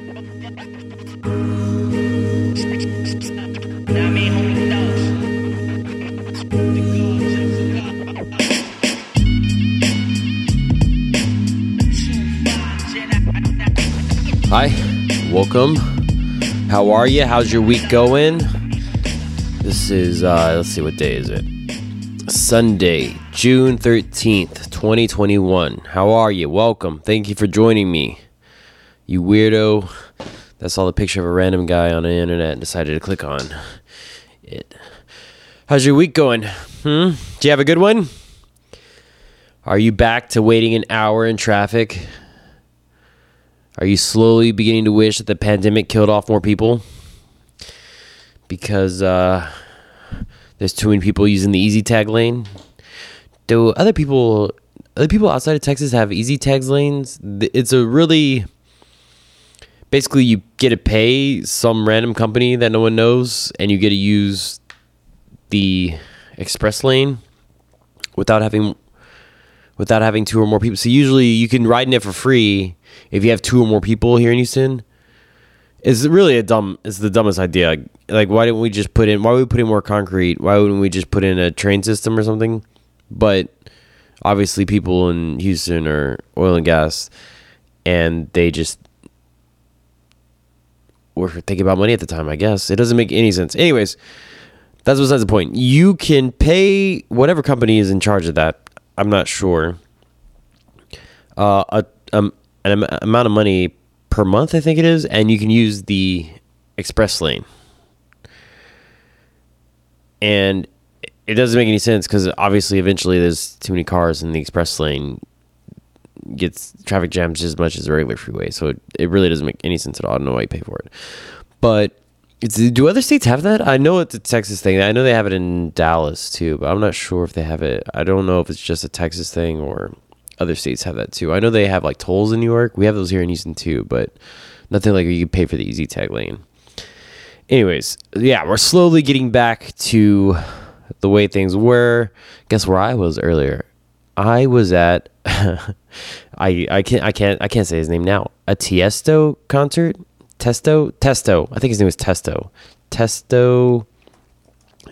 Hi, welcome. How are you? How's your week going? This is, uh, let's see, what day is it? Sunday, June 13th, 2021. How are you? Welcome. Thank you for joining me. You weirdo. That's all the picture of a random guy on the internet and decided to click on it. How's your week going? Hmm? Do you have a good one? Are you back to waiting an hour in traffic? Are you slowly beginning to wish that the pandemic killed off more people? Because uh, there's too many people using the EZ TAG lane. Do other people other people outside of Texas have EZ TAGs lanes? It's a really basically you get to pay some random company that no one knows and you get to use the express lane without having without having two or more people. So usually you can ride in it for free if you have two or more people here in Houston. It's really a dumb. It's the dumbest idea. Like, why didn't we just put in? Why would we put in more concrete? Why wouldn't we just put in a train system or something? But obviously, people in Houston are oil and gas, and they just were thinking about money at the time. I guess it doesn't make any sense. Anyways, that's besides the point. You can pay whatever company is in charge of that I'm not sure. Uh, a, um, an amount of money per month, I think it is, and you can use the express lane. And it doesn't make any sense because obviously, eventually, there's too many cars in the express lane gets traffic jams just as much as a regular freeway. So it, it really doesn't make any sense at all. I don't know why you pay for it. But do other states have that? I know it's a Texas thing. I know they have it in Dallas too, but I'm not sure if they have it. I don't know if it's just a Texas thing or other states have that too. I know they have like tolls in New York. We have those here in Houston too, but nothing like you pay for the EZ TAG lane. Anyways, yeah, we're slowly getting back to the way things were. Guess where I was earlier? I was at I I can't I can't I can't say his name now. A Tiesto concert Testo? Testo. I think his name was Testo. Testo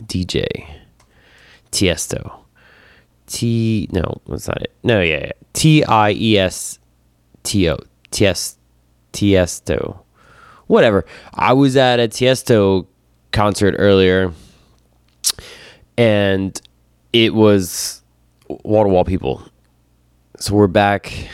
DJ. Tiesto. T no, that's not it. No, yeah, yeah. T I E S T O. Ties Tiesto. Whatever. I was at a Tiesto concert earlier and it was wall to wall people. So we're back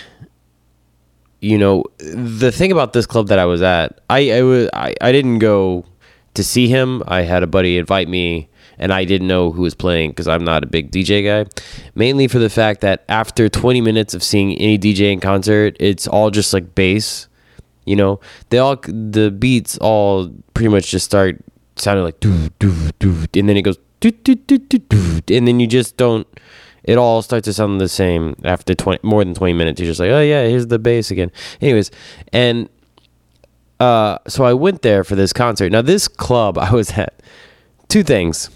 you know, the thing about this club that I was at, I I, was, I, I didn't go to see him. I had a buddy invite me, and I didn't know who was playing because I'm not a big DJ guy. Mainly for the fact that after 20 minutes of seeing any DJ in concert, it's all just like bass. You know, they all the beats all pretty much just start sounding like doo doo doo, and then it goes doo doo doo doo doo, and then you just don't it all starts to sound the same after 20 more than 20 minutes. You're just like oh yeah here's the bass again. Anyways and uh, so i went there for this concert. Now this club i was at two things.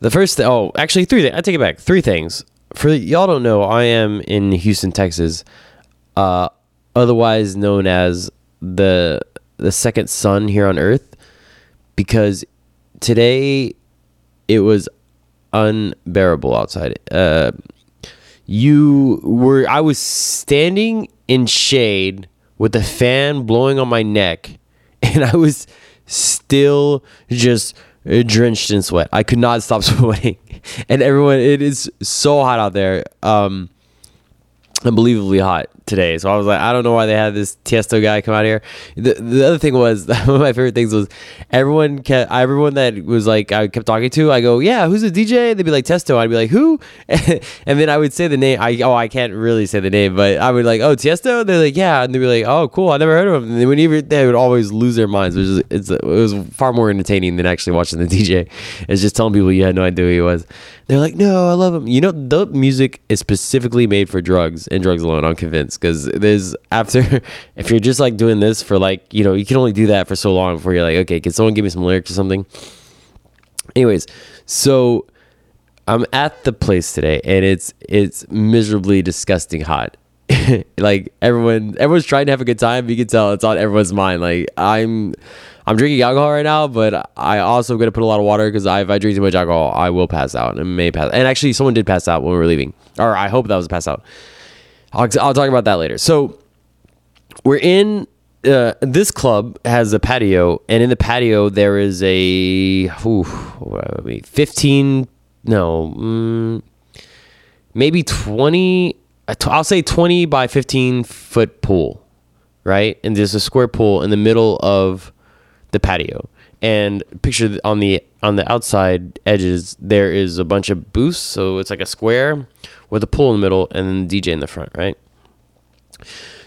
The first th- oh actually three things i take it back. Three things. For y'all don't know i am in houston texas uh, otherwise known as the the second sun here on earth because today it was unbearable outside. Uh, you were I was standing in shade with a fan blowing on my neck, and I was still just drenched in sweat. I could not stop sweating, and everyone, it is so hot out there. Um, unbelievably hot today. So I was like, I don't know why they had this Tiesto guy come out here. The, the other thing was one of my favorite things was everyone kept everyone that was like I kept talking to. I go, yeah, who's the DJ? They'd be like Testo. I'd be like, who? and then I would say the name. I oh I can't really say the name, but I would like, oh Tiesto. They're like, yeah, and they'd be like, oh cool, I never heard of him. And whenever they would always lose their minds, which is it's it was far more entertaining than actually watching the DJ. It's just telling people you had no idea who he was. They're like, no, I love him. You know, the music is specifically made for drugs and drugs alone. I'm convinced because there's after if you're just like doing this for like you know you can only do that for so long before you're like, okay, can someone give me some lyrics or something? Anyways, so I'm at the place today and it's it's miserably disgusting hot. like everyone everyone's trying to have a good time. You can tell it's on everyone's mind. Like I'm I'm drinking alcohol right now, but I also gonna put a lot of water because if I drink too much alcohol, I will pass out and may pass. And actually, someone did pass out when we were leaving, or I hope that was a pass out. I'll, I'll talk about that later. So we're in uh, this club has a patio, and in the patio there is a ooh, it fifteen no mm, maybe twenty. I'll say twenty by fifteen foot pool, right? And there's a square pool in the middle of the patio. And picture on the on the outside edges there is a bunch of booths, so it's like a square with a pool in the middle and then DJ in the front, right?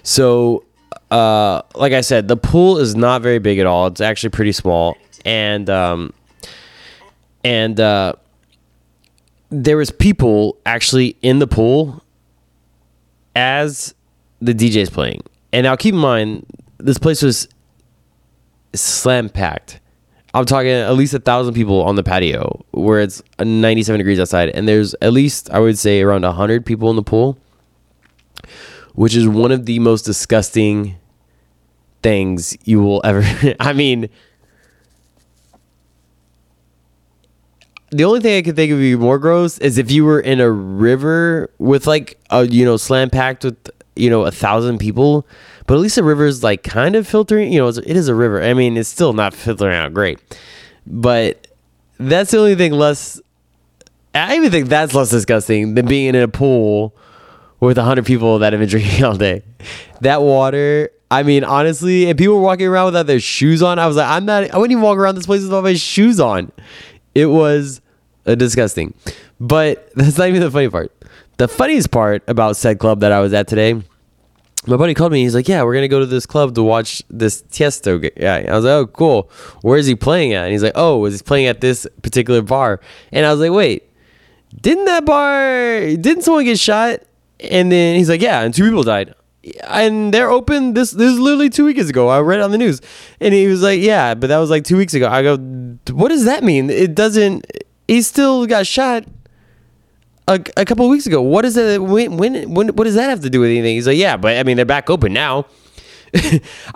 So uh, like I said, the pool is not very big at all. It's actually pretty small, and um, and uh, there was people actually in the pool as the DJ is playing. And now keep in mind, this place was slam packed. I'm talking at least a thousand people on the patio where it's 97 degrees outside, and there's at least I would say around hundred people in the pool, which is one of the most disgusting things you will ever. I mean, the only thing I could think of be more gross is if you were in a river with like a you know slam packed with you know a thousand people, but at least the is like kind of filtering. You know, it is a river. I mean, it's still not filtering out great, but that's the only thing less. I even think that's less disgusting than being in a pool with a hundred people that have been drinking all day. That water I mean, honestly, and people were walking around without their shoes on. I was like, I'm not. I wouldn't even walk around this place without my shoes on. It was uh, disgusting. But that's not even the funny part. The funniest part about said club that I was at today, my buddy called me. He's like, "Yeah, we're gonna go to this club to watch this Tiesto guy." I was like, "Oh, cool. Where is he playing at?" And he's like, "Oh, he's playing at this particular bar." And I was like, "Wait, didn't that bar? Didn't someone get shot?" And then he's like, "Yeah, and two people died." and they're open this this is literally two weeks ago uh, i read on the news and he was like yeah but that was like two weeks ago i go what does that mean it doesn't he still got shot a, a couple weeks ago what is when, when when what does that have to do with anything he's like yeah but i mean they're back open now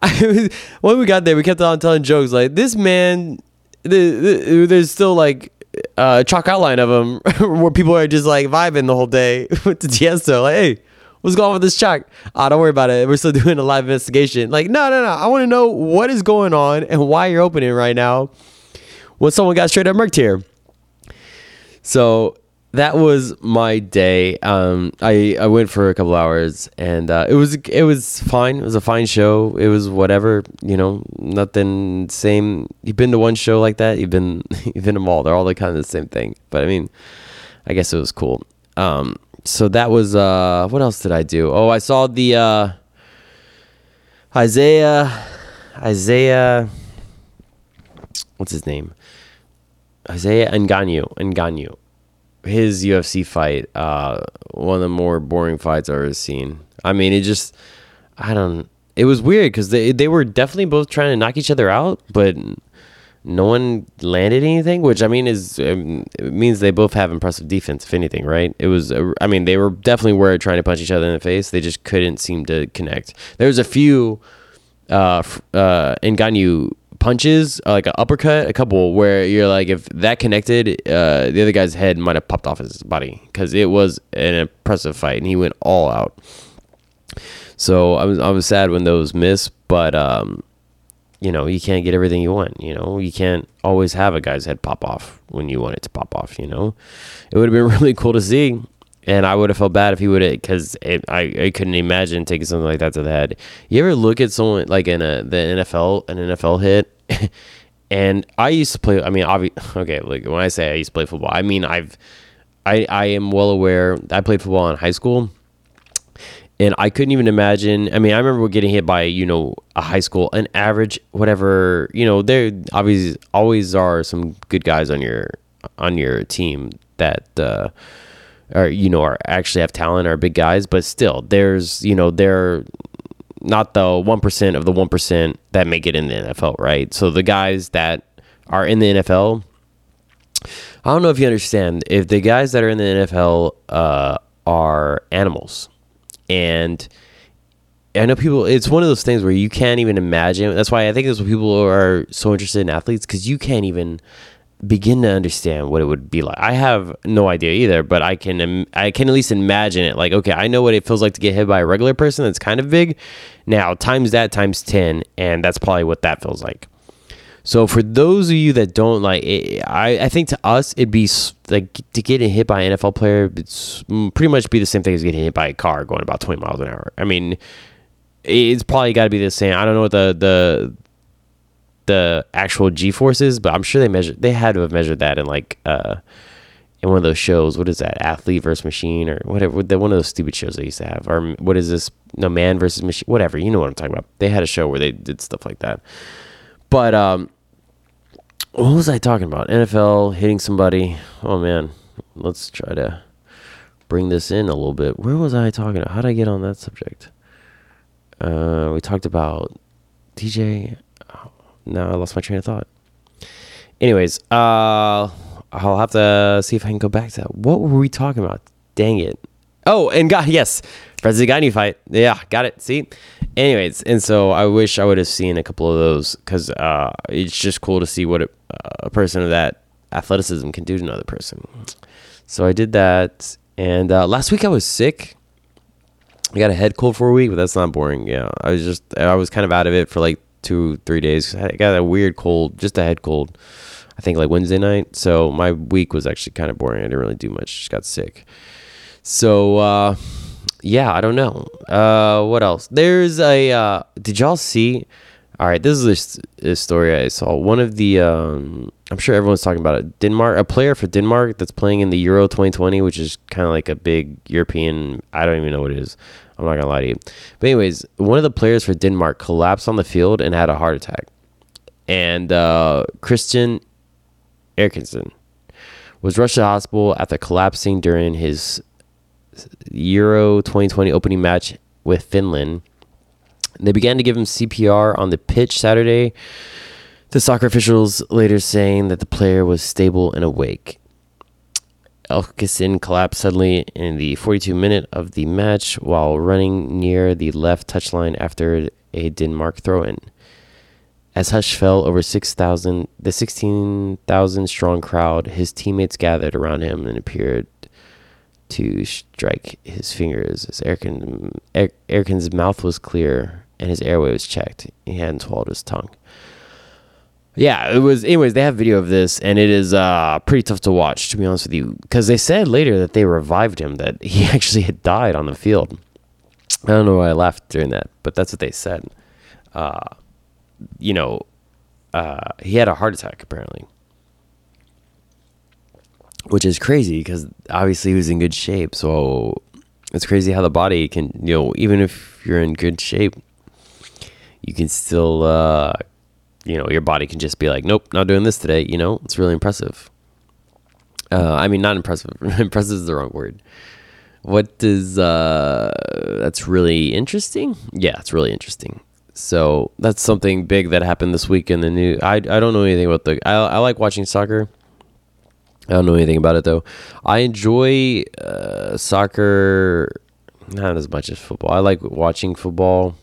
I, when we got there we kept on telling jokes like this man the, the, there's still like a chalk outline of him where people are just like vibing the whole day with the tiesto like hey What's going on with this chalk? Ah, oh, don't worry about it. We're still doing a live investigation. Like, no, no, no. I want to know what is going on and why you're opening right now when someone got straight up murked here. So that was my day. Um, I I went for a couple hours and uh, it was it was fine. It was a fine show. It was whatever you know, nothing same. You've been to one show like that. You've been you've been to them all. They're all the kind of the same thing. But I mean, I guess it was cool. Um, so that was uh what else did I do? Oh, I saw the uh Isaiah Isaiah what's his name? Isaiah Ngannou, Ngannou. His UFC fight, uh one of the more boring fights I've ever seen. I mean, it just I don't it was weird cuz they they were definitely both trying to knock each other out, but no one landed anything, which I mean is um, it means they both have impressive defense, if anything, right? It was, uh, I mean, they were definitely were trying to punch each other in the face. They just couldn't seem to connect. There was a few uh, uh, Ngannou punches, uh, like an uppercut, a couple where you're like, if that connected, uh, the other guy's head might have popped off his body because it was an impressive fight and he went all out. So I was I was sad when those missed, but um, you know, you can't get everything you want. You know, you can't always have a guy's head pop off when you want it to pop off. You know, it would have been really cool to see, and I would have felt bad if he would have, because I I couldn't imagine taking something like that to the head. You ever look at someone like in a the NFL an NFL hit, and I used to play. I mean, okay, like when I say I used to play football, I mean I've I I am well aware. I played football in high school and I couldn't even imagine. I mean, I remember getting hit by you know a high school, an average, whatever. You know, there obviously always are some good guys on your on your team that uh, are you know are actually have talent, are big guys, but still, there's you know they're not the one percent of the one percent that make it in the NFL, right? So the guys that are in the NFL. I don't know if you understand if the guys that are in the NFL uh, are animals and I know people. It's one of those things where you can't even imagine. That's why I think that's why people are so interested in athletes because you can't even begin to understand what it would be like. I have no idea either, but I can I can at least imagine it. Like, okay, I know what it feels like to get hit by a regular person that's kind of big. Now times that times ten, and that's probably what that feels like. So for those of you that don't like, it, I I think to us it'd be like to get hit by an NFL player. It's pretty much be the same thing as getting hit by a car going about twenty miles an hour. I mean, it's probably got to be the same. I don't know what the the the actual G forces, but I'm sure they measured. They had to have measured that in like uh in one of those shows. What is that? Athlete versus machine or whatever. The, one of those stupid shows they used to have. Or what is this? No, man versus machine. Whatever. You know what I'm talking about. They had a show where they did stuff like that. But um, what was I talking about? NFL hitting somebody. Oh man, let's try to bring this in a little bit. Where was I talking? About? How did I get on that subject? Uh, we talked about DJ now I lost my train of thought. Anyways, uh, I'll have to see if I can go back to that. What were we talking about? Dang it. Oh, and got yes, President Gagne fight. Yeah, got it. See. Anyways, and so I wish I would have seen a couple of those because uh, it's just cool to see what a, a person of that athleticism can do to another person. So I did that, and uh, last week I was sick. I got a head cold for a week, but that's not boring. Yeah, I was just I was kind of out of it for like two three days. I got a weird cold, just a head cold. I think like Wednesday night. So my week was actually kind of boring. I didn't really do much. Just got sick. So uh, yeah, I don't know. Uh, what else? There's a. Uh, did y'all see? All right, this is a, a story I saw. One of the. Um, I'm sure everyone's talking about it. Denmark, a player for Denmark that's playing in the Euro 2020, which is kind of like a big European. I don't even know what it is. I'm not gonna lie to you. But anyways, one of the players for Denmark collapsed on the field and had a heart attack. And uh, Christian Eriksen was rushed to the hospital after collapsing during his Euro 2020 opening match with Finland. They began to give him CPR on the pitch Saturday. The soccer officials later saying that the player was stable and awake. Elkison collapsed suddenly in the 42 minute of the match while running near the left touchline after a Denmark throw-in. As hush fell over 6,000, the 16,000 strong crowd, his teammates gathered around him and appeared to strike his fingers. As Eriksen's, Eriksen's mouth was clear and his airway was checked. He hadn't swallowed his tongue yeah, it was. Anyways, they have video of this, and it is uh, pretty tough to watch, to be honest with you, because they said later that they revived him, that he actually had died on the field. I don't know why I laughed during that, but that's what they said. Uh, you know, uh, he had a heart attack apparently, which is crazy because obviously he was in good shape. So it's crazy how the body can, you know, even if you're in good shape, you can still uh, you know your body can just be like nope not doing this today you know? It's really impressive. Uh, i mean not impressive. Impressive is the wrong word. What does uh that's really interesting? Yeah it's really interesting. So that's something big that happened this week in the new i, I don't know anything about the I, I like watching soccer. I don't know anything about it though. I enjoy uh, soccer not as much as football. I like watching football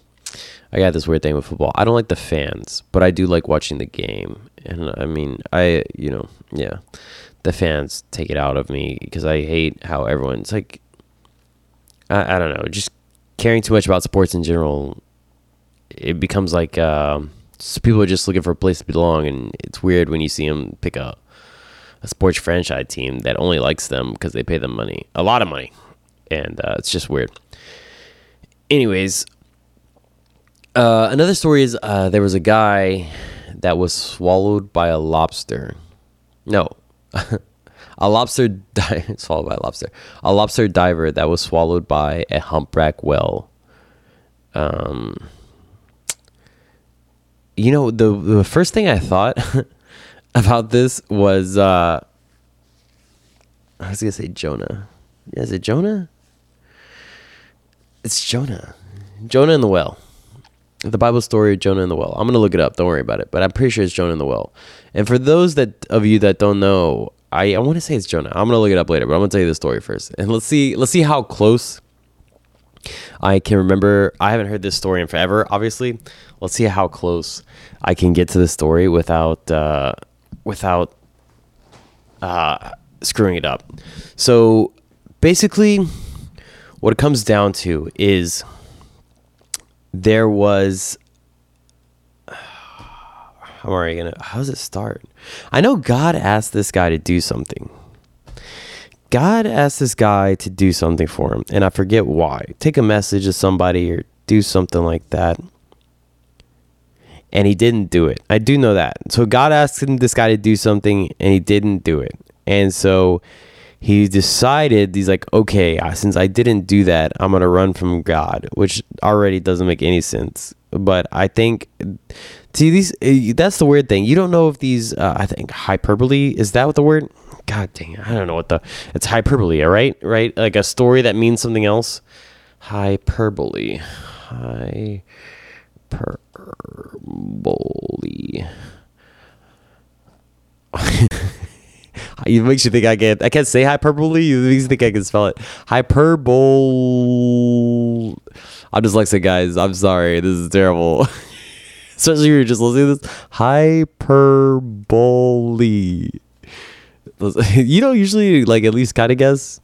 I got this weird thing with football. I don't like the fans, but I do like watching the game. And I mean, I, you know, yeah, the fans take it out of me because I hate how everyone's like, I, I don't know, just caring too much about sports in general. It becomes like uh, people are just looking for a place to belong, and it's weird when you see them pick a a sports franchise team that only likes them because they pay them money, a lot of money, and uh, it's just weird. Anyways, uh, another story is uh, there was a guy that was swallowed by a lobster. No, a lobster di- swallowed by a lobster. A lobster diver that was swallowed by a humpback whale. Um, you know the the first thing I thought about this was uh, I was gonna say Jonah. Yeah, is it Jonah? It's Jonah. Jonah and the whale the Bible story of Jonah and the well. I'm gonna look it up. Don't worry about it. But I'm pretty sure it's Jonah and the well. And for those that of you that don't know, I, I want to say it's Jonah. I'm gonna look it up later, but I'm gonna tell you the story first. And let's see let's see how close I can remember. I haven't heard this story in forever. Obviously, let's see how close I can get to the story without uh, without uh, screwing it up. So basically, what it comes down to is there was. How are you gonna? How does it start? I know God asked this guy to do something. God asked this guy to do something for him, and I forget why. Take a message to somebody or do something like that. And he didn't do it. I do know that. So God asked him, this guy to do something, and he didn't do it. And so he decided, he's like, okay, since I didn't do that, I'm to run from God, which already doesn't make any sense. But I think, see, these, eh, that's the weird thing. You don't know if these, uh, I think hyperbole, is that what the word? God dang it. I don't know what the it's hyperbole, right? Right? Like a story that means something else. Hyperbole. Hyperbole. it makes you think I can't I can't say hyperbole. You think I can spell it. Hyperbole. I'm dyslexic, guys. I'm sorry. This is terrible. Especially if you're just listening to this. Hyperbole. you don't usually like at least kind of guess.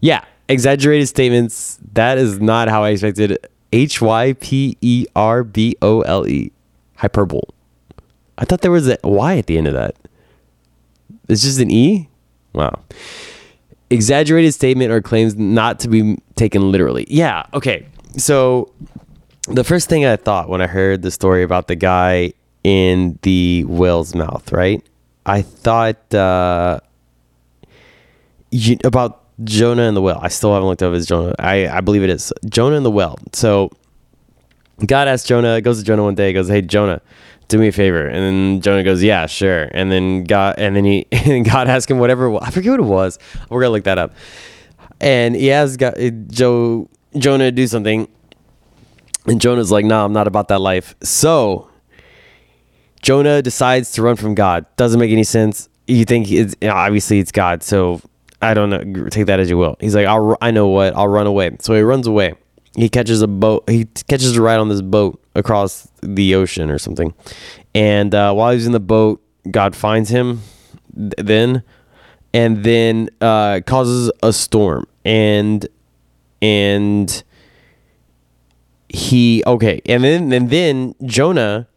Yeah, exaggerated statements. That is not how I expected. H y p e r b o l e, hyperbole. I thought there was a y at the end of that. It's just an e. Wow. Exaggerated statement or claims not to be taken literally. Yeah. Okay. So the first thing I thought when I heard the story about the guy in the whale's mouth, right? I thought uh, you, about Jonah and the whale. I still haven't looked up his Jonah. I, I believe it is Jonah and the whale. So God asks Jonah, goes to Jonah one day, goes, "Hey Jonah, do me a favor." And then Jonah goes, "Yeah, sure." And then God, and then he, and God asked him whatever. I forget what it was. We're gonna look that up. And he asks God, eh, Joe Jonah to do something, and Jonah's like, "No, nah, I'm not about that life." So Jonah decides to run from God. Doesn't make any sense. You think it's obviously it's God, so I don't know. Take that as you will. He's like, I'll, I know what. I'll run away. So he runs away. He catches a boat. He catches a ride on this boat across the ocean or something. And uh, while he's in the boat, God finds him. Then, and then uh, causes a storm. And and he okay. And then and then Jonah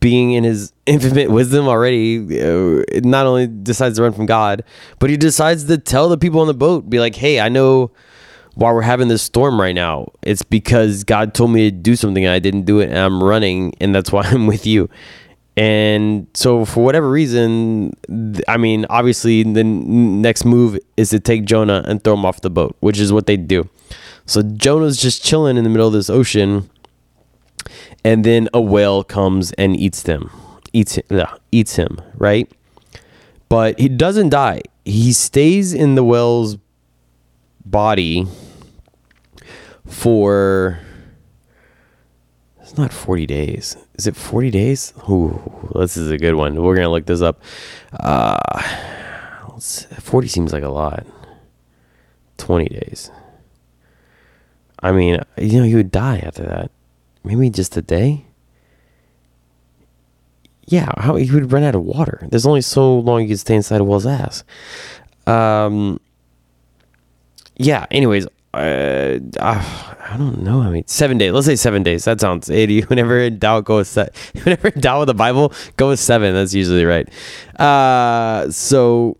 being in his infinite wisdom already, uh, not only decides to run from God, but he decides to tell the people on the boat, be like, hey, I know why we're having this storm right now. It's because God told me to do something and I didn't do it and I'm running and that's why I'm with you. And so, for whatever reason, I mean, obviously, the next move is to take Jonah and throw him off the boat, which is what they do. So, Jonah's just chilling in the middle of this ocean and then a whale comes and eats them, eats uh, eats him, right? But he doesn't die. He stays in the whale's body for it's not 40 days. Is it 40 days? Ooh, this is a good one. We're going to look this up. Uh 40 seems like a lot. 20 days. I mean, you know, he would die after that maybe just a day. Yeah, how he would run out of water. There's only so long you can stay inside a whale's ass. Um. Yeah. Anyways, uh, I don't know. I mean, seven days. Let's say seven days. That sounds eighty. Whenever in doubt, go with set. Whenever in doubt with the Bible, go with seven. That's usually right. Uh, so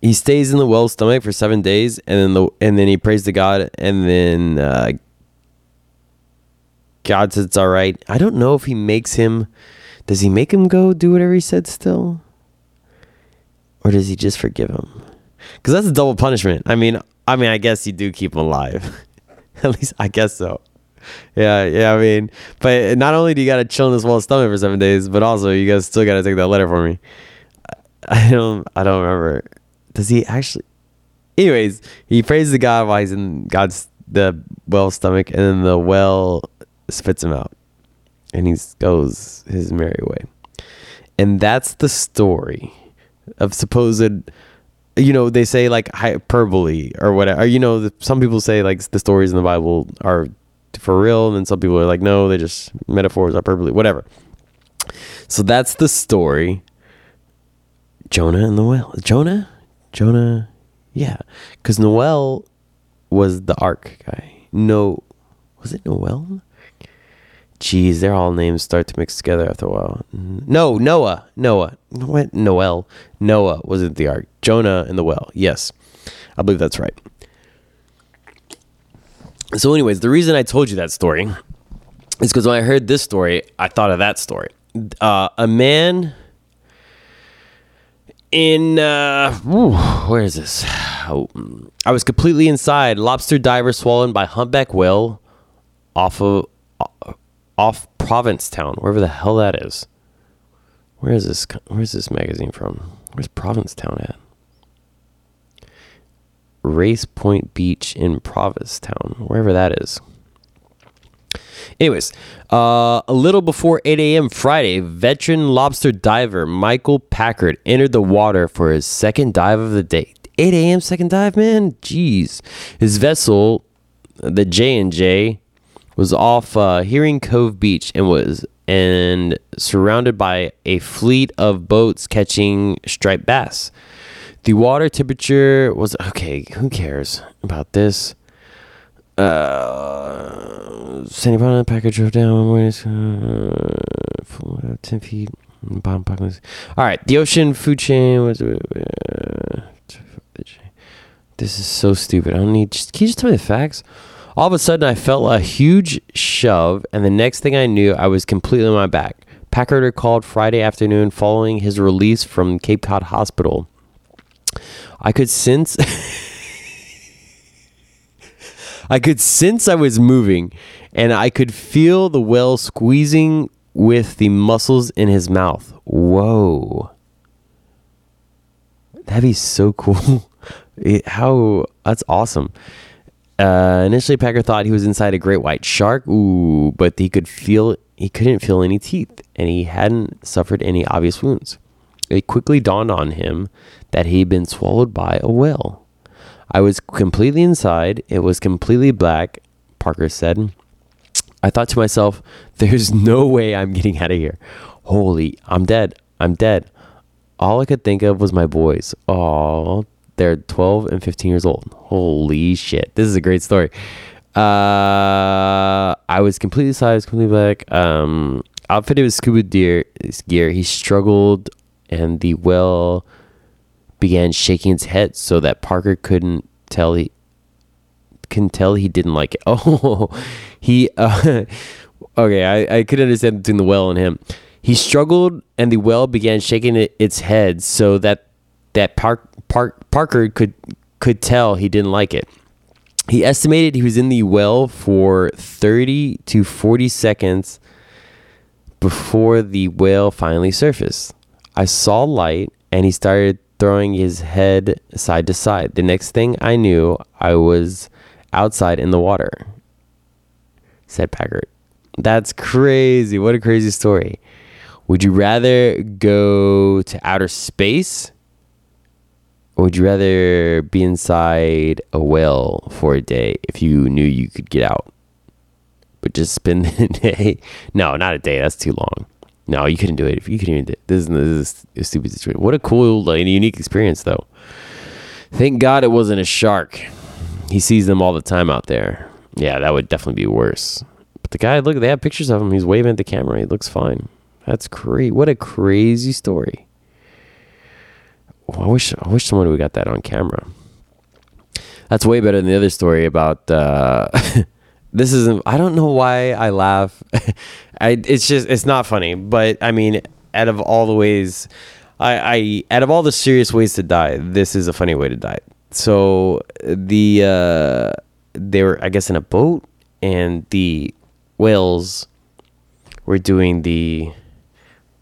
he stays in the whale's stomach for seven days, and then the and then he prays to God, and then uh, God says it's all right. I don't know if he makes him. Does he make him go do whatever he said still? Or does he just forgive him? Because that's a double punishment. I mean, I mean, I guess you do keep him alive. At least I guess so. Yeah, yeah. I mean, but not only do you gotta chill in this whale's stomach for seven days, but also you guys still gotta take that letter for me. I don't. I don't remember. Does he actually? Anyways, he prays to God while he's in God's the whale's stomach, and then the well spits him out and he goes his merry way. And that's the story of supposed you know they say like hyperbole or whatever. You know, the, some people say like the stories in the Bible are for real, and then some people are like, no, they just metaphors, hyperbole, whatever. So that's the story. Jonah and the whale. Jonah, Jonah, yeah, because Noel was the ark guy. No, was it Noel? Jeez, their all names start to mix together after a while. No, Noah, Noah, what? Noel, Noah wasn't the ark. Jonah and the well. Yes, I believe that's right. So, anyways, the reason I told you that story is because when I heard this story, I thought of that story. Uh, a man in uh, whew, where is this? Oh, I was completely inside. Lobster diver swollen by humpback whale off of off Provincetown, wherever the hell that is. Where is this? Where's this magazine from? Where's Provincetown at? Race Point Beach in Provincetown, wherever that is. Anyways, uh, a little before 8 a.m. Friday, veteran lobster diver Michael Packard entered the water for his second dive of the day. 8 a.m. second dive, man. Jeez. His vessel, the J and J, was off uh, Herring Cove Beach and was and surrounded by a fleet of boats catching striped bass. The water temperature was okay. Who cares about this? Uh, Sandy Bottom Packard drove down. Uh, ten feet. Bottom All right, the ocean food chain was. Uh, this is so stupid. I don't need. Just, can you just tell me the facts? All of a sudden, I felt a huge shove, and the next thing I knew, I was completely on my back. Packard called Friday afternoon following his release from Cape Cod Hospital. I could sense. I could sense I was moving, and I could feel the whale squeezing with the muscles in his mouth. Whoa. That'd be so cool. It, how that's awesome. Uh, initially, Packard thought he was inside a great white shark. Ooh, but he could feel he couldn't feel any teeth, and he hadn't suffered any obvious wounds. It quickly dawned on him that he'd been swallowed by a whale. I was completely inside. It was completely black. Parker said. I thought to myself, "There's no way I'm getting out of here. Holy, I'm dead. I'm dead." All I could think of was my boys. Oh, they're 12 and 15 years old. Holy shit. This is a great story. Uh, I was completely sized, completely black. Um, outfitted with scuba gear, gear. He struggled, and the well began shaking its head so that Parker couldn't tell he can tell he didn't like it. Oh, he. Uh, okay, I, I could understand between the well and him. He struggled, and the well began shaking it, its head so that that Park, Park, Parker could could tell he didn't like it. He estimated he was in the well for 30 to 40 seconds before the whale finally surfaced. I saw light and he started throwing his head side to side. The next thing I knew, I was outside in the water, said Packard. That's crazy. What a crazy story. Would you rather go to outer space would you rather be inside a whale for a day if you knew you could get out? But just spend the day? No, not a day. That's too long. No, you couldn't do it. If you couldn't even do it. This is, this is a stupid situation. What a cool like, unique experience, though. Thank God it wasn't a shark. He sees them all the time out there. Yeah, that would definitely be worse. But the guy, look, they have pictures of him. He's waving at the camera. He looks fine. That's crazy. What a crazy story. I wish I wish someone would got that on camera. That's way better than the other story about. Uh, this isn't. I don't know why I laugh. I it's just it's not funny. But I mean, out of all the ways, I, I out of all the serious ways to die, this is a funny way to die. So the uh, they were I guess in a boat, and the whales were doing the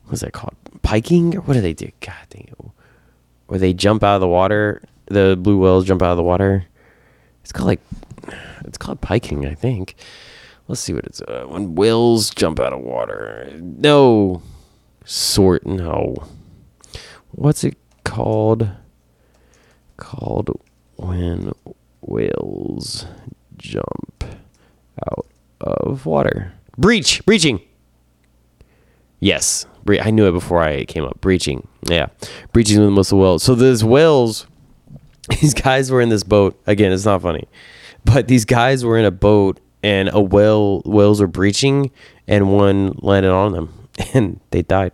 what's that called piking or what do they do? God dang it where they jump out of the water. The blue whales jump out of the water. It's called like it's called piking, I think. Let's see what it's uh, when whales jump out of water. No, sort no. What's it called? called when whales jump out of water? Breach, breaching. Yes, bre- I knew it before I came up. Breaching, yeah, breaching with most of whales. So these whales, these guys were in this boat. Again, it's not funny, but these guys were in a boat and a whale whales were breaching, and one landed on them, and they died.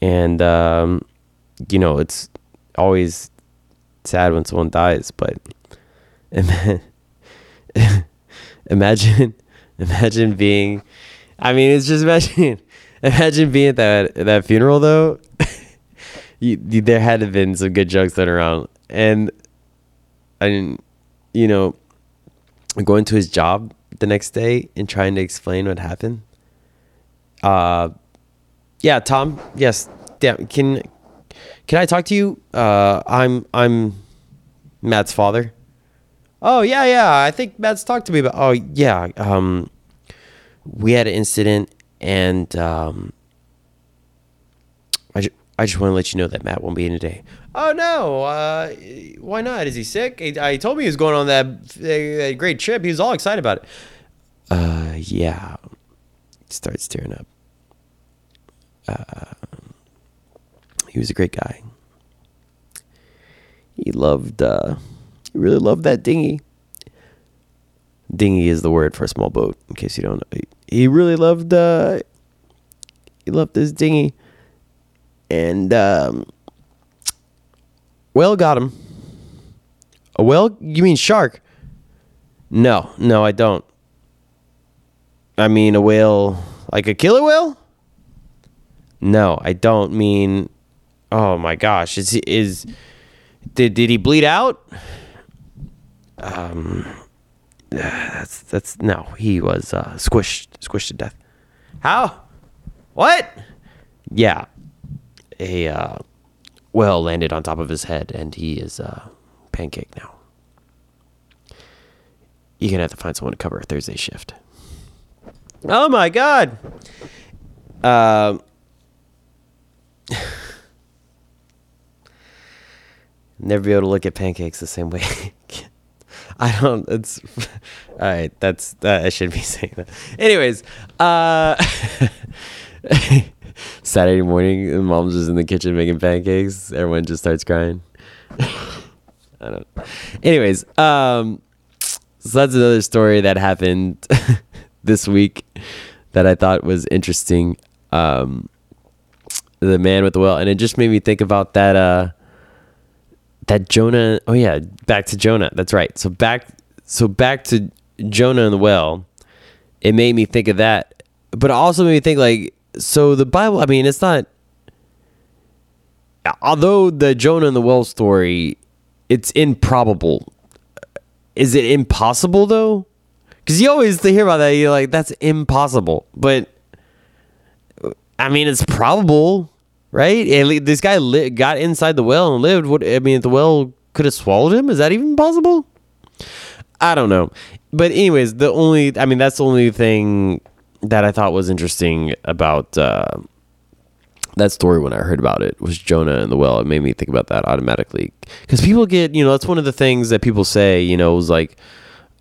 And um, you know, it's always sad when someone dies, but imagine, imagine being. I mean, it's just imagine, imagine being at that that funeral though. you, you, there had to have been some good jokes that around, and I didn't, you know, going to his job the next day and trying to explain what happened. Uh, yeah, Tom. Yes, damn. Can can I talk to you? Uh, I'm I'm Matt's father. Oh yeah, yeah. I think Matt's talked to me about. Oh yeah. Um, we had an incident, and um, I, ju- I just want to let you know that Matt won't be in today. Oh no. Uh, why not? Is he sick? He, I told me he was going on that, uh, great trip. He was all excited about it. Uh, yeah. Starts tearing up. Uh, he was a great guy. He loved, uh, he really loved that dinghy. Dinghy is the word for a small boat, in case you don't know. He really loved, uh, he loved this dinghy. And, um, whale got him. A whale? You mean shark? No, no, I don't. I mean a whale, like a killer whale? No, I don't mean Oh my gosh, is is did did he bleed out? Um, that's that's no, he was uh, squished squished to death. How? What? Yeah, a uh, well landed on top of his head, and he is uh, pancake now. You're gonna have to find someone to cover a Thursday shift. Oh my god. Um. Never be able to look at pancakes the same way. I don't. It's all right. That's that. I should be saying that. Anyways, uh, Saturday morning, mom's just in the kitchen making pancakes. Everyone just starts crying. I don't. Anyways, um, so that's another story that happened this week that I thought was interesting. Um, the man with the well, and it just made me think about that. Uh that Jonah. Oh yeah, back to Jonah. That's right. So back, so back to Jonah and the well. It made me think of that, but also made me think like, so the Bible. I mean, it's not. Although the Jonah and the well story, it's improbable. Is it impossible though? Because you always hear about that, you're like, that's impossible. But I mean, it's probable right? And this guy li- got inside the well and lived. What I mean, the well could have swallowed him. Is that even possible? I don't know. But anyways, the only I mean, that's the only thing that I thought was interesting about uh, that story when I heard about it was Jonah and the well. It made me think about that automatically because people get you know that's one of the things that people say you know was like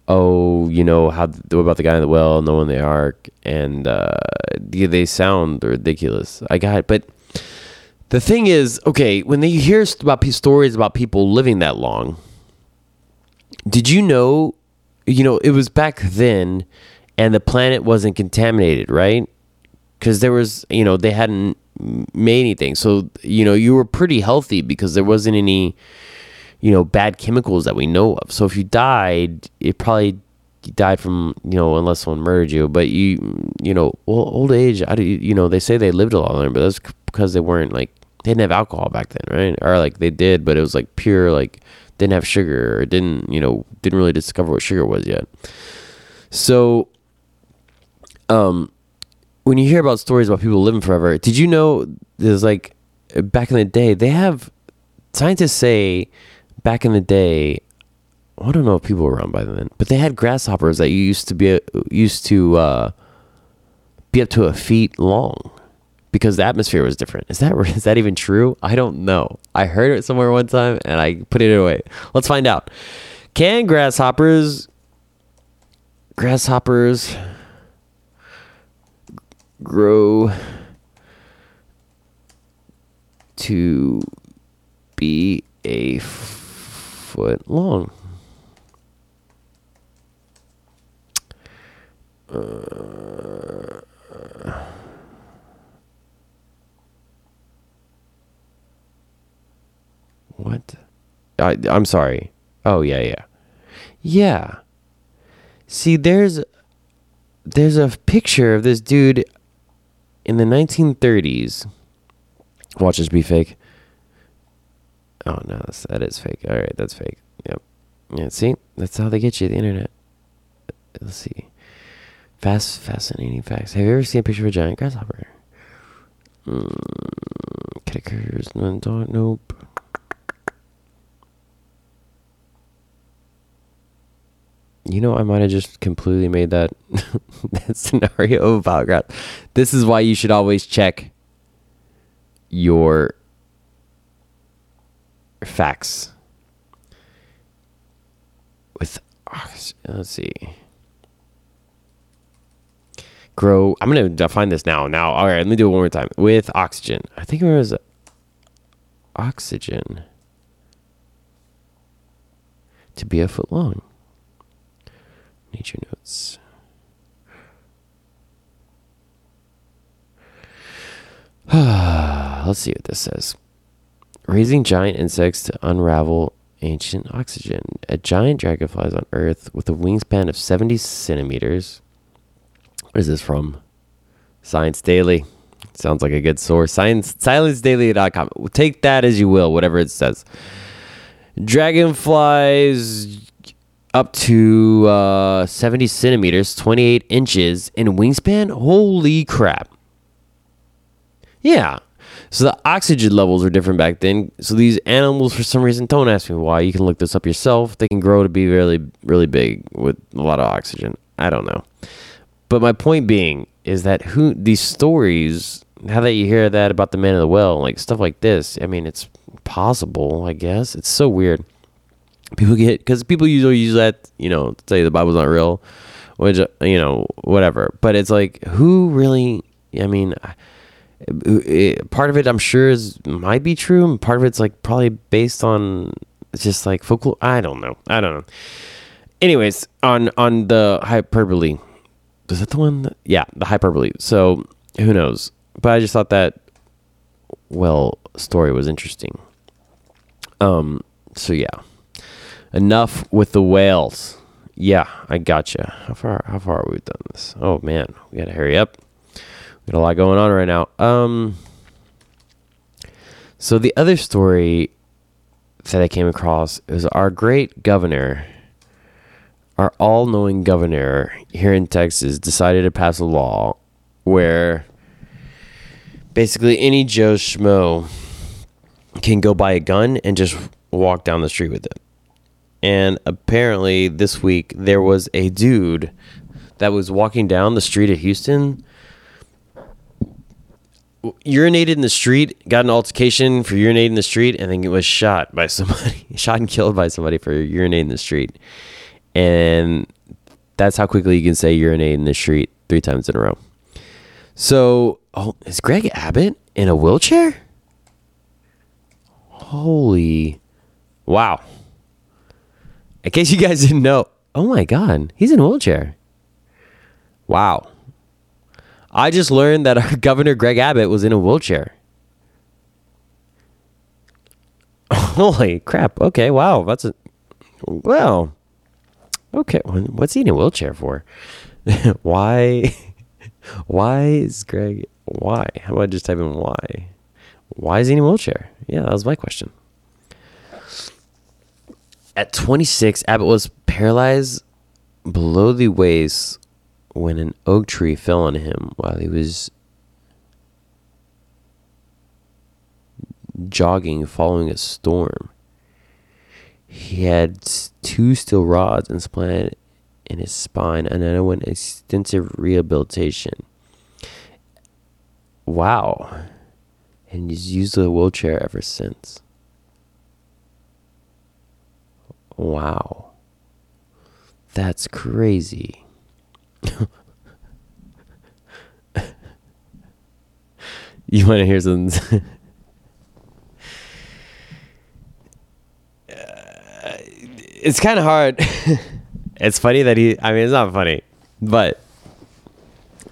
oh, you know, how about the guy in the well, no one in the ark, and uh, they sound ridiculous. I got it, but the thing is, okay, when you hear about stories about people living that long, did you know, you know, it was back then and the planet wasn't contaminated, right? Because there was, you know, they hadn't made anything. So, you know, you were pretty healthy because there wasn't any, you know, bad chemicals that we know of. So if you died, it probably died from, you know, unless someone murdered you. But you, you know, well, old age, I, you know, they say they lived a lot longer, but that's because they weren't like they didn't have alcohol back then, right? Or like they did, but it was like pure, like didn't have sugar or didn't, you know, didn't really discover what sugar was yet. So, um, when you hear about stories about people living forever, did you know there's like back in the day they have scientists say back in the day. I don't know if people were around by then, but they had grasshoppers that used to be used to uh, be up to a feet long because the atmosphere was different. Is that is that even true? I don't know. I heard it somewhere one time and I put it away. Let's find out. Can grasshoppers grasshoppers grow to be a foot long? Uh, what? I'm sorry. Oh yeah, yeah, yeah. See, there's there's a picture of this dude in the 1930s. Watch this be fake. Oh no, that's, that is fake. All right, that's fake. Yep. Yeah. See, that's how they get you. The internet. Let's see. Fast, fascinating facts. Have you ever seen a picture of a giant grasshopper? Mm, kickers. Nope. You know, I might have just completely made that, that scenario about. This is why you should always check your facts with ah, let's see grow. I'm gonna define this now. Now, all right, let me do it one more time. With oxygen, I think it was uh, oxygen to be a foot long. Nature notes. Let's see what this says. Raising giant insects to unravel ancient oxygen. A giant dragonflies on Earth with a wingspan of 70 centimeters Where is this from? Science Daily. Sounds like a good source. Science sciencedaily.com. Take that as you will, whatever it says. Dragonflies up to uh, 70 centimeters, 28 inches in wingspan. Holy crap. Yeah. So the oxygen levels are different back then. So these animals, for some reason, don't ask me why. You can look this up yourself. They can grow to be really, really big with a lot of oxygen. I don't know. But my point being is that who these stories, how that you hear that about the man of the well, like stuff like this, I mean, it's possible, I guess. It's so weird. People get because people usually use that, you know, to say the Bible's not real, which you know, whatever. But it's like, who really? I mean, it, part of it, I'm sure, is might be true, and part of it's like probably based on just like folklore. I don't know. I don't know. Anyways, on on the hyperbole is that the one? That, yeah, the hyperbole. So who knows? But I just thought that well story was interesting. Um. So yeah, enough with the whales. Yeah, I gotcha. How far? How far are we done this? Oh man, we gotta hurry up. We got a lot going on right now. Um. So the other story that I came across is our great governor our all knowing governor here in Texas decided to pass a law where basically any Joe Schmo can go buy a gun and just walk down the street with it. And apparently, this week there was a dude that was walking down the street of Houston, urinated in the street, got an altercation for urinating in the street, and then was shot by somebody, shot and killed by somebody for urinating in the street and that's how quickly you can say urinate in the street three times in a row. So, oh, is Greg Abbott in a wheelchair? Holy, wow! In case you guys didn't know, oh my God, he's in a wheelchair. Wow. I just learned that our governor Greg Abbott was in a wheelchair. Holy crap. Okay, wow. That's a well. Okay, what's he in a wheelchair for? why? why is Greg? Why? How about I just type in why? Why is he in a wheelchair? Yeah, that was my question. At 26, Abbott was paralyzed below the waist when an oak tree fell on him while he was jogging following a storm. He had two steel rods implanted in his spine and underwent extensive rehabilitation. Wow. And he's used a wheelchair ever since. Wow. That's crazy. you want to hear something? Uh, it's kind of hard. it's funny that he, I mean, it's not funny, but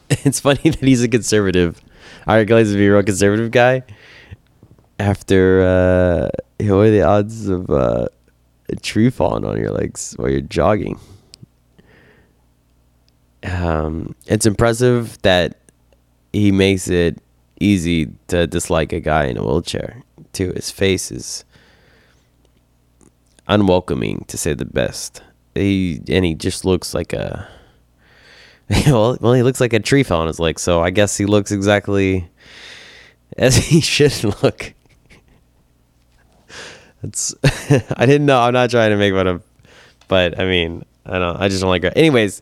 it's funny that he's a conservative. I realize to be a real conservative guy. After, uh, what are the odds of uh, a tree falling on your legs while you're jogging? Um, it's impressive that he makes it easy to dislike a guy in a wheelchair. Too, his face is unwelcoming to say the best. He and he just looks like a well, well, he looks like a tree fell on his leg, so I guess he looks exactly as he should look. It's I didn't know. I'm not trying to make fun of, but I mean, I don't. I just don't like it. Anyways,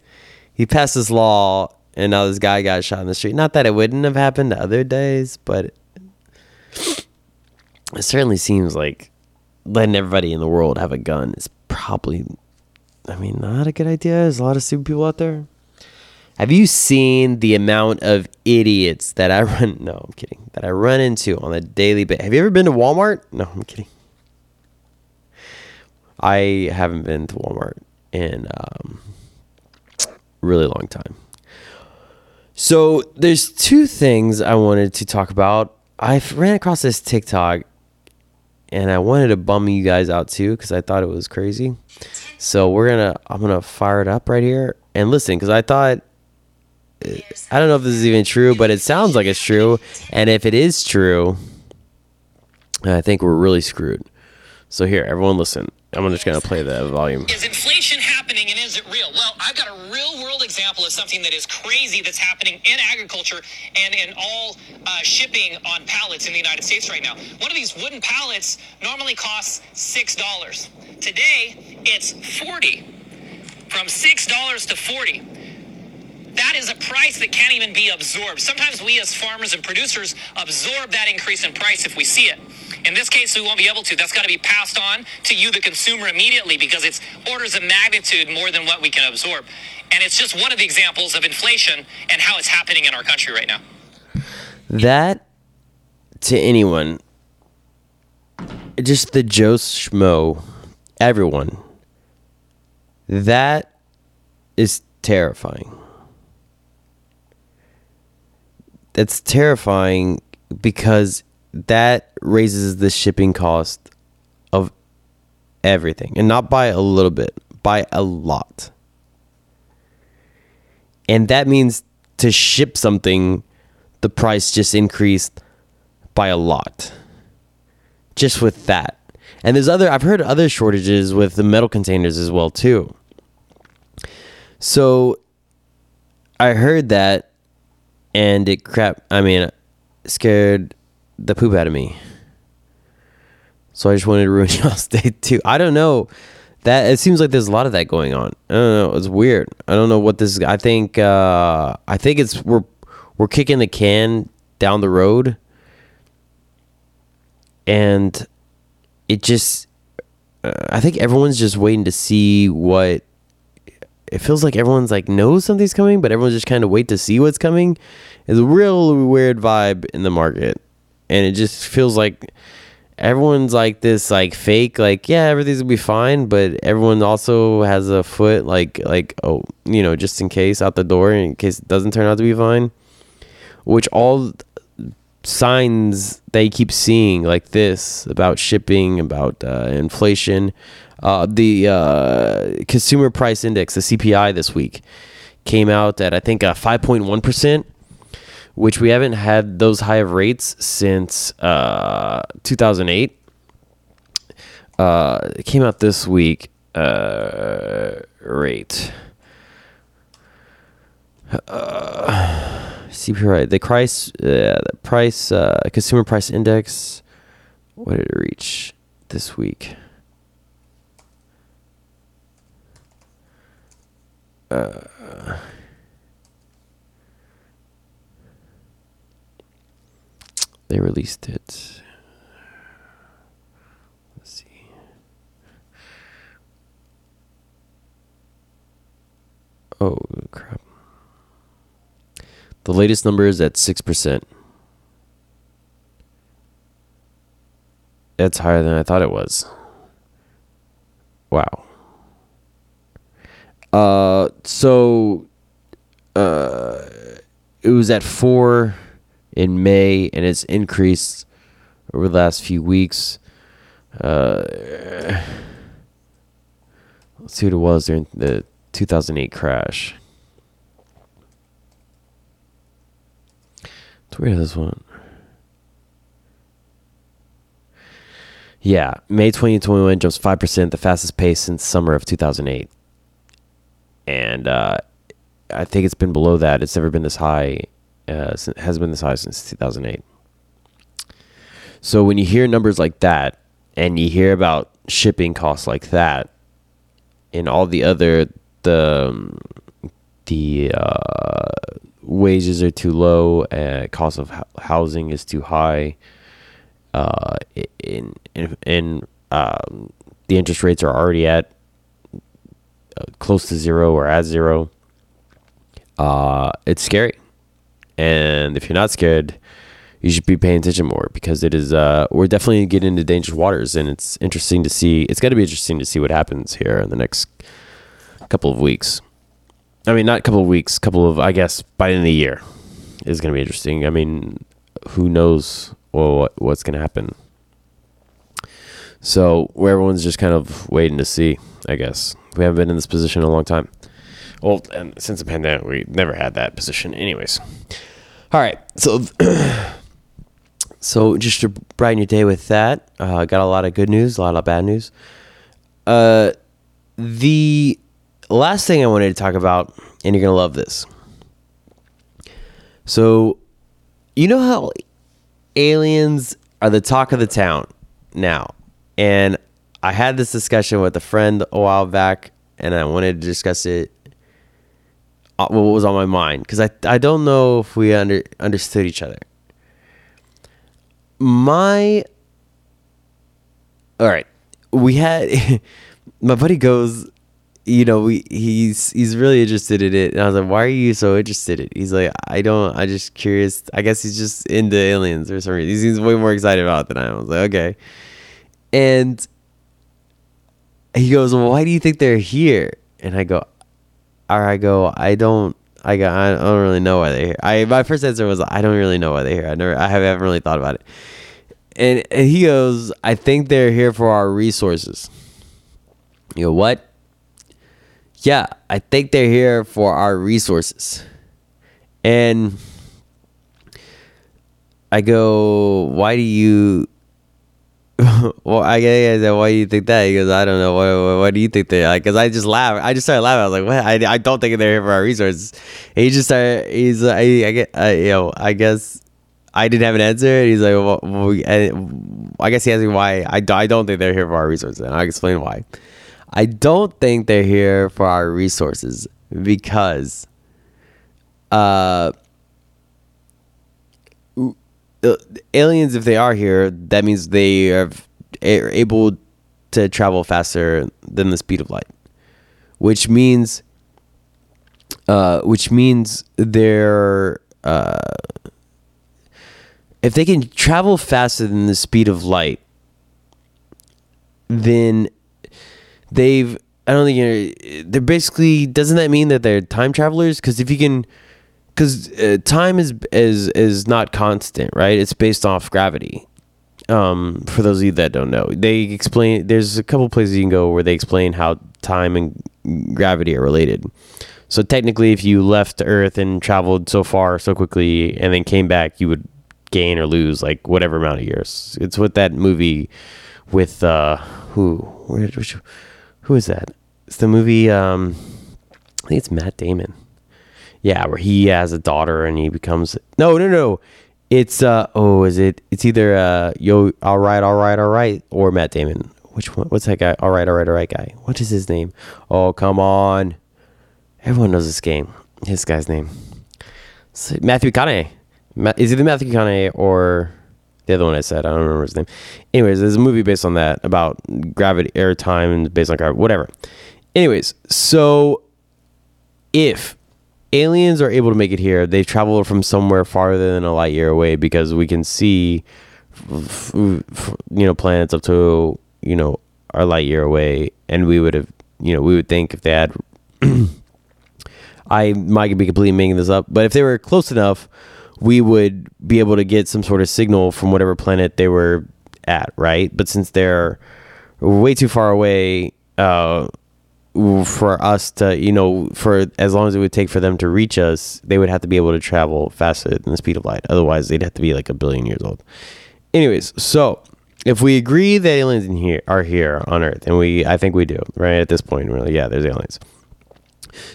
he passed this law, and now this guy got shot in the street. Not that it wouldn't have happened other days, but it certainly seems like letting everybody in the world have a gun is probably, I mean, not a good idea. There's a lot of stupid people out there. Have you seen the amount of idiots that I run? No, I'm kidding. That I run into on a daily basis. Have you ever been to Walmart? No, I'm kidding. I haven't been to Walmart in um, really long time. So there's two things I wanted to talk about. I ran across this TikTok and I wanted to bum you guys out too because I thought it was crazy. So we're gonna I'm gonna fire it up right here and listen because I thought I don't know if this is even true, but it sounds like it's true. And if it is true, I think we're really screwed. So here, everyone, listen. I'm just gonna play the volume. Is inflation happening and is it real? Well, I've got a real world example of something that is crazy that's happening in agriculture and in all uh, shipping on pallets in the United States right now. One of these wooden pallets normally costs six dollars. Today, it's forty. From six dollars to forty. That is a price that can't even be absorbed. Sometimes we, as farmers and producers, absorb that increase in price if we see it. In this case, we won't be able to. That's got to be passed on to you, the consumer, immediately because it's orders of magnitude more than what we can absorb. And it's just one of the examples of inflation and how it's happening in our country right now. That to anyone, just the Joe Schmo, everyone, that is terrifying. That's terrifying because that raises the shipping cost of everything and not by a little bit, by a lot. And that means to ship something, the price just increased by a lot. Just with that. And there's other I've heard other shortages with the metal containers as well too. So I heard that and it crap I mean scared the poop out of me. So I just wanted to ruin y'all's day too. I don't know. That it seems like there's a lot of that going on. I don't know. It's weird. I don't know what this is. I think uh, I think it's we're we're kicking the can down the road, and it just uh, I think everyone's just waiting to see what. It feels like everyone's like knows something's coming, but everyone's just kind of wait to see what's coming. It's a real weird vibe in the market and it just feels like everyone's like this like fake like yeah everything's gonna be fine but everyone also has a foot like like oh you know just in case out the door in case it doesn't turn out to be fine which all signs they keep seeing like this about shipping about uh, inflation. Uh, the uh, consumer price index the cpi this week came out at i think a 5.1% which we haven't had those high of rates since uh, 2008. Uh, it came out this week. Uh, rate. Uh, CPI, the price, uh, the price, uh, consumer price index. What did it reach this week? Uh, they released it. Let's see. Oh crap! The latest number is at six percent. That's higher than I thought it was. Wow. Uh, so, uh, it was at four in May, and it's increased over the last few weeks. Uh, let's see what it was during the 2008 crash. It's weird this one. Yeah, May 2021 jumps 5%, the fastest pace since summer of 2008. And uh, I think it's been below that. It's never been this high. Uh, has been this high since 2008. So when you hear numbers like that, and you hear about shipping costs like that, and all the other the um, the uh, wages are too low, uh, cost of housing is too high, uh, in um, the interest rates are already at uh, close to zero or at zero. Uh, it's scary, and if you're not scared, you should be paying attention more because it is. Uh, we're definitely getting into dangerous waters, and it's interesting to see. it's going to be interesting to see what happens here in the next couple of weeks. I mean, not a couple of weeks, couple of I guess by the end of the year is going to be interesting. I mean, who knows what, what's going to happen. So where everyone's just kind of waiting to see, I guess. We haven't been in this position in a long time. Well, and since the pandemic, we never had that position, anyways. All right, so so just to brighten your day with that, uh, got a lot of good news, a lot of bad news. Uh, the last thing I wanted to talk about, and you're gonna love this. So, you know how aliens are the talk of the town now. And I had this discussion with a friend a while back, and I wanted to discuss it. Uh, what was on my mind because I I don't know if we under understood each other. My all right, we had my buddy goes you know, we he's he's really interested in it. And I was like, why are you so interested in it? He's like, I don't, I just curious. I guess he's just into aliens or something. He seems way more excited about it than I am. I was like, okay. And he goes, well, why do you think they're here? And I go, or I go, I don't, I go, I don't really know why they're here. I my first answer was, I don't really know why they're here. I never, I haven't really thought about it. And, and he goes, I think they're here for our resources. You go, what? yeah, I think they're here for our resources. And I go, why do you? well, I guess why do you think that? He goes, I don't know. Why, why, do you think they? Like, cause I just laugh. I just started laughing. I was like, what? I, I don't think they're here for our resources. And he just started. He's like, I, I get, I, you know, I guess I didn't have an answer. And he's like, well, I guess he asked me why. I, I don't think they're here for our resources. And I explain why. I don't think they're here for our resources because uh, uh aliens if they are here that means they are able to travel faster than the speed of light which means uh, which means they're uh, if they can travel faster than the speed of light then they've I don't think they're basically doesn't that mean that they're time travelers? Because if you can, because uh, time is is is not constant, right? It's based off gravity. Um, for those of you that don't know, they explain. There's a couple places you can go where they explain how time and gravity are related. So technically, if you left Earth and traveled so far so quickly and then came back, you would gain or lose like whatever amount of years. It's what that movie with uh who where which who is that? It's the movie. Um, I think it's Matt Damon. Yeah, where he has a daughter and he becomes no, no, no. It's uh oh, is it? It's either uh yo, all right, all right, all right, or Matt Damon. Which one? What's that guy? All right, all right, all right guy. What is his name? Oh, come on. Everyone knows this game. His guy's name. Matthew. Ma- is it the Matthew McConaughey or The other one I said, I don't remember his name. Anyways, there's a movie based on that about gravity, air, time, based on gravity, whatever. Anyways, so if aliens are able to make it here, they've traveled from somewhere farther than a light year away because we can see, you know, planets up to you know our light year away, and we would have, you know, we would think if they had. I might be completely making this up, but if they were close enough, we would be able to get some sort of signal from whatever planet they were at, right? But since they're way too far away, uh, for us to, you know, for as long as it would take for them to reach us, they would have to be able to travel faster than the speed of light. Otherwise, they'd have to be like a billion years old. Anyways, so if we agree that aliens in here are here on Earth, and we, I think we do, right at this point, really, yeah, there's aliens.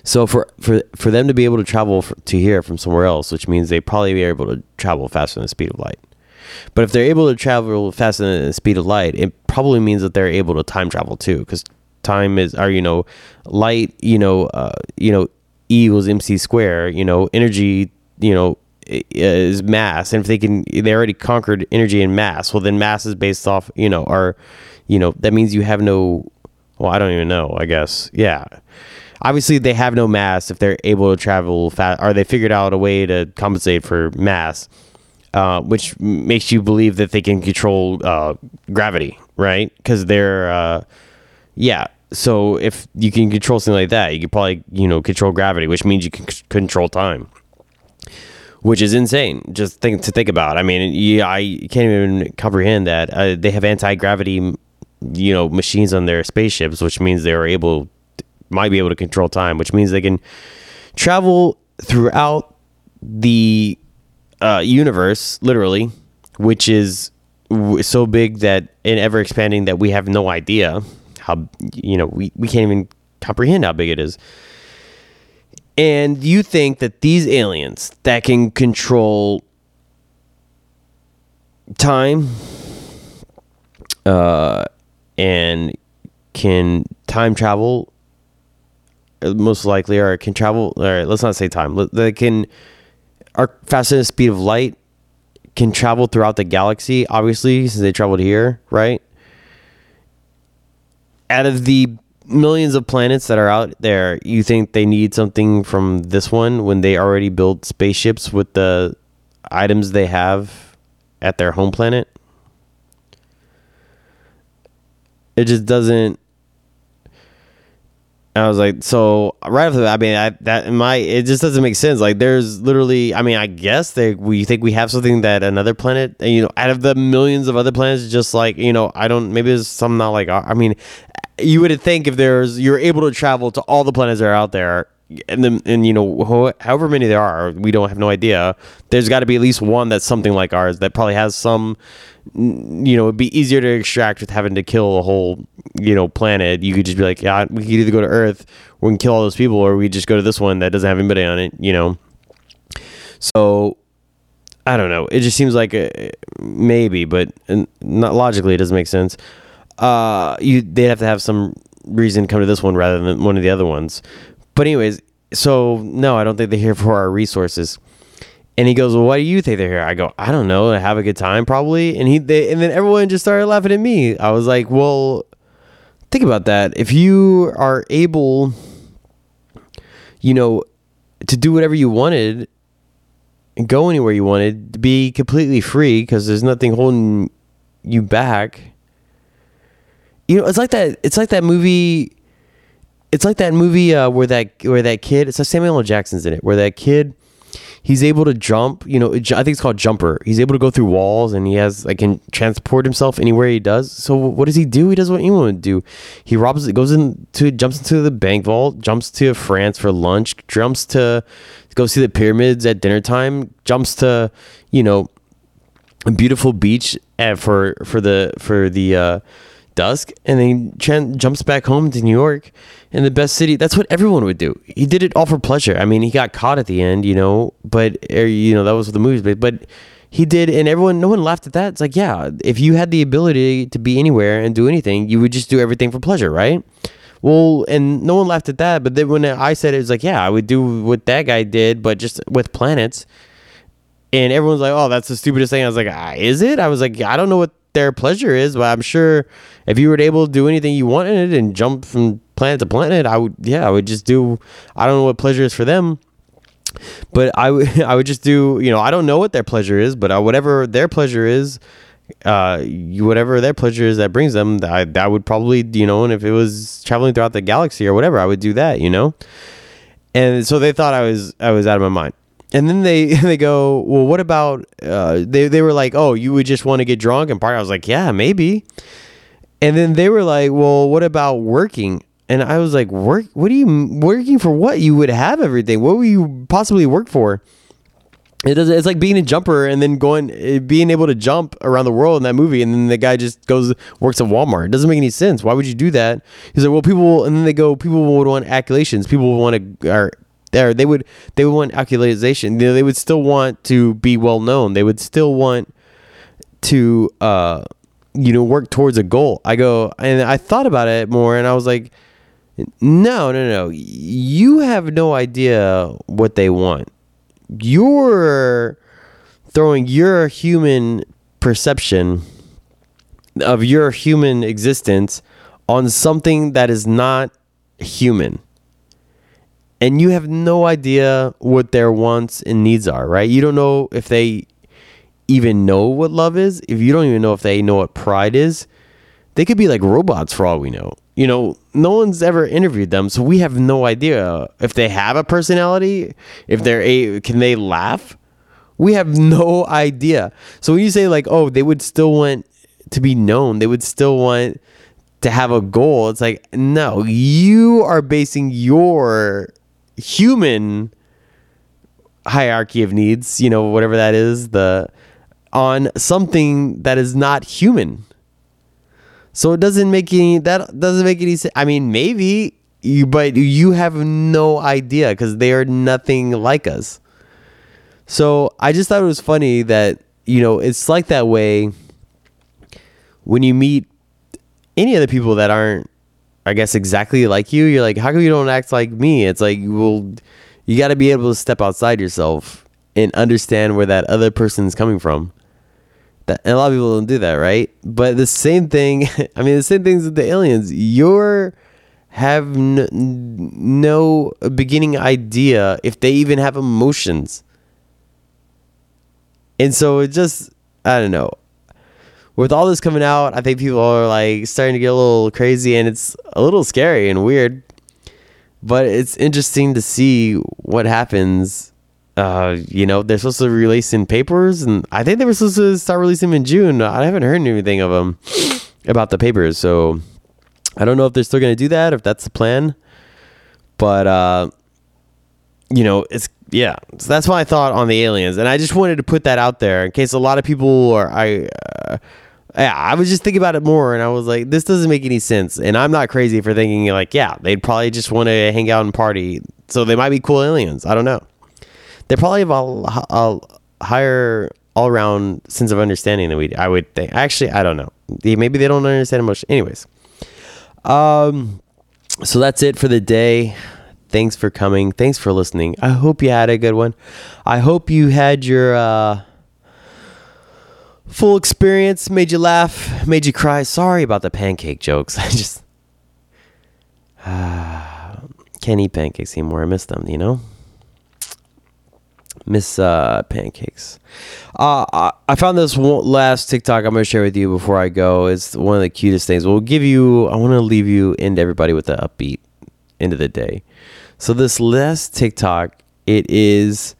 So for for for them to be able to travel for, to here from somewhere else, which means they probably be able to travel faster than the speed of light. But if they're able to travel faster than the speed of light, it probably means that they're able to time travel too, because time is, or you know, light, you know, uh, you know, E equals mc square. You know, energy, you know, is mass, and if they can, they already conquered energy and mass. Well, then mass is based off, you know, or, you know, that means you have no. Well, I don't even know. I guess, yeah obviously they have no mass if they're able to travel fast or they figured out a way to compensate for mass uh, which makes you believe that they can control uh, gravity right because they're uh, yeah so if you can control something like that you could probably you know control gravity which means you can c- control time which is insane just think to think about. I mean yeah i can't even comprehend that uh, they have anti-gravity you know machines on their spaceships which means they're able might be able to control time, which means they can travel throughout the uh, universe, literally, which is so big that and ever expanding that we have no idea how you know we, we can't even comprehend how big it is. And you think that these aliens that can control time uh, and can time travel most likely or can travel right let's not say time they can are faster than the speed of light can travel throughout the galaxy obviously since they traveled here right out of the millions of planets that are out there you think they need something from this one when they already built spaceships with the items they have at their home planet it just doesn't I was like, so right after that, I mean, I, that my it just doesn't make sense. Like, there's literally, I mean, I guess they we think we have something that another planet, you know, out of the millions of other planets, just like you know, I don't, maybe there's some not like, I mean, you would think if there's you're able to travel to all the planets that are out there, and then and you know, however many there are, we don't have no idea. There's got to be at least one that's something like ours that probably has some you know, it'd be easier to extract with having to kill a whole, you know, planet. You could just be like, yeah, we could either go to Earth, we can kill all those people, or we just go to this one that doesn't have anybody on it, you know. So, I don't know. It just seems like a, maybe, but uh, not logically, it doesn't make sense. Uh, you they'd have to have some reason to come to this one rather than one of the other ones. But anyways, so no, I don't think they're here for our resources. And he goes, "Well, why do you think they're here?" I go, "I don't know. Have a good time, probably." And he, they, and then everyone just started laughing at me. I was like, "Well, think about that. If you are able, you know, to do whatever you wanted, go anywhere you wanted, be completely free because there's nothing holding you back." You know, it's like that. It's like that movie. It's like that movie uh, where that where that kid. It's like Samuel L. Jackson's in it, where that kid he's able to jump. You know, I think it's called jumper. He's able to go through walls, and he has like can transport himself anywhere he does. So what does he do? He does what anyone would do. He robs. It Goes into jumps into the bank vault. Jumps to France for lunch. Jumps to go see the pyramids at dinner time. Jumps to you know a beautiful beach at, for for the for the. Uh, dusk and then Chen jumps back home to New York in the best city. That's what everyone would do. He did it all for pleasure. I mean, he got caught at the end, you know, but er, you know that was the movies, but but he did, and everyone, no one laughed at that. It's like, yeah, if you had the ability to be anywhere and do anything, you would just do everything for pleasure, right? Well, and no one laughed at that. But then when I said it, it was like, yeah, I would do what that guy did, but just with planets. and everyone's like, "Oh, that's the stupidest thing." I was like, ah, "Is it?" I was like, "I don't know what their pleasure is, but I'm sure if you were able to do anything you wanted and jump from planet to planet, I would. Yeah, I would just do. I don't know what pleasure is for them." But I would I would just do you know I don't know what their pleasure is, but uh, whatever their pleasure is, uh, you, whatever their pleasure is that brings them, I, that would probably you know, and if it was traveling throughout the galaxy or whatever, I would do that, you know. And so they thought I was I was out of my mind. And then they they go, well, what about? Uh, they they were like, oh, you would just want to get drunk and party. I was like, yeah, maybe. And then they were like, well, what about working? And I was like, work? What are you working for? What you would have everything? What would you possibly work for? It does. It's like being a jumper and then going, eh, being able to jump around the world in that movie, and then the guy just goes works at Walmart. It doesn't make any sense. Why would you do that? He's like, well, people, and then they go, people would want accolations. People would want to, or there, they would, they would want accolation. You know, they would still want to be well known. They would still want to, uh, you know, work towards a goal. I go, and I thought about it more, and I was like no, no, no. You have no idea what they want. You're throwing your human perception of your human existence on something that is not human. And you have no idea what their wants and needs are, right? You don't know if they even know what love is. If you don't even know if they know what pride is, they could be like robots for all we know you know, no one's ever interviewed them, so we have no idea if they have a personality, if they're a can they laugh? We have no idea. So when you say like, oh, they would still want to be known, they would still want to have a goal. It's like, no, you are basing your human hierarchy of needs, you know, whatever that is, the on something that is not human. So it doesn't make any that doesn't make any sense. I mean, maybe you, but you have no idea because they are nothing like us. So I just thought it was funny that you know it's like that way when you meet any other people that aren't, I guess, exactly like you. You're like, how come you don't act like me? It's like, well, you got to be able to step outside yourself and understand where that other person's coming from. That, and a lot of people don't do that, right? But the same thing, I mean, the same things with the aliens. You're have n- no beginning idea if they even have emotions. And so it just, I don't know. With all this coming out, I think people are like starting to get a little crazy and it's a little scary and weird. But it's interesting to see what happens uh, you know, they're supposed to release in papers, and I think they were supposed to start releasing in June. I haven't heard anything of them about the papers, so I don't know if they're still going to do that, if that's the plan. But uh, you know, it's yeah. So that's my thought on the aliens, and I just wanted to put that out there in case a lot of people are I. Uh, yeah, I was just thinking about it more, and I was like, this doesn't make any sense. And I'm not crazy for thinking like, yeah, they'd probably just want to hang out and party, so they might be cool aliens. I don't know they probably have a, a higher all around sense of understanding than we. I would think. Actually, I don't know. Maybe they don't understand emotion. Anyways, um, so that's it for the day. Thanks for coming. Thanks for listening. I hope you had a good one. I hope you had your uh, full experience. Made you laugh. Made you cry. Sorry about the pancake jokes. I just uh, can't eat pancakes anymore. I miss them. You know. Miss uh, Pancakes. Uh, I found this last TikTok I'm going to share with you before I go. It's one of the cutest things. We'll give you, I want to leave you and everybody with the upbeat end of the day. So this last TikTok, it is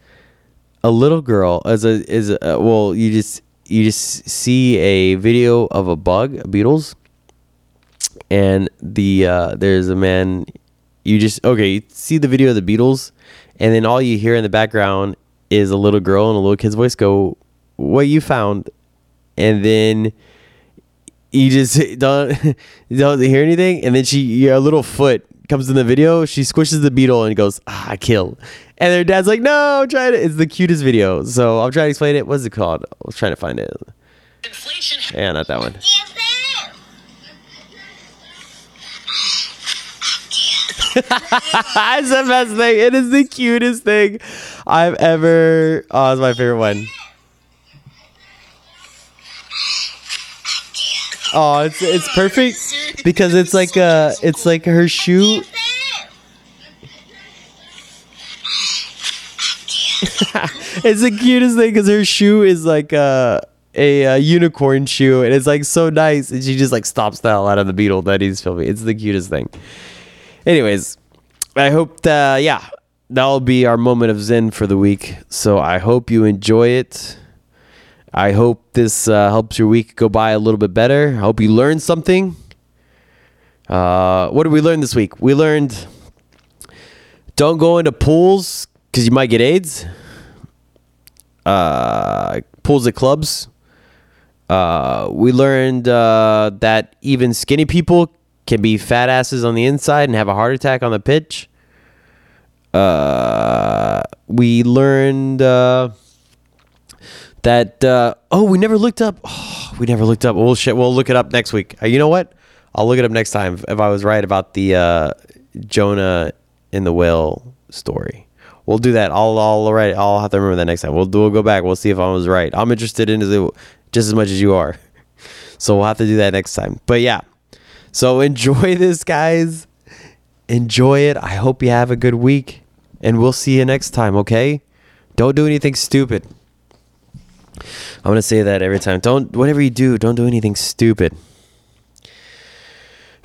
a little girl as a is a, well, you just you just see a video of a bug, beetles, and the uh, there's a man. You just okay, you see the video of the beetles, and then all you hear in the background is a little girl and a little kid's voice go, "What you found?" And then you just don't don't hear anything, and then she a little foot comes in the video. She squishes the beetle and goes, "Ah, I kill." And their dad's like, "No, try it." It's the cutest video. So I'll try to explain it. What's it called? I was trying to find it. Inflation. Yeah, not that one. it's the best thing. It is the cutest thing I've ever. Oh, it's my favorite one. Oh, it's it's perfect because it's like uh it's like her shoe. it's the cutest thing because her shoe is like uh, a, a unicorn shoe and it's like so nice and she just like stops the hell out of the beetle that he's filming. It's the cutest thing. Anyways, I hope that, yeah, that'll be our moment of zen for the week. So I hope you enjoy it. I hope this uh, helps your week go by a little bit better. I hope you learned something. Uh, what did we learn this week? We learned don't go into pools because you might get AIDS. Uh, pools at clubs. Uh, we learned uh, that even skinny people can be fat asses on the inside and have a heart attack on the pitch. Uh, we learned that uh, oh, we never looked up. Oh, we never looked up. Well, shit, we'll look it up next week. Uh, you know what? I'll look it up next time if I was right about the uh, Jonah in the whale story. We'll do that. I'll I'll right. I'll have to remember that next time. We'll we'll go back. We'll see if I was right. I'm interested in it just as much as you are. So we'll have to do that next time. But yeah. So enjoy this, guys. Enjoy it. I hope you have a good week, and we'll see you next time. Okay? Don't do anything stupid. I'm gonna say that every time. Don't whatever you do, don't do anything stupid.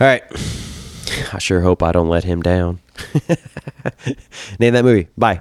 All right. I sure hope I don't let him down. Name that movie. Bye.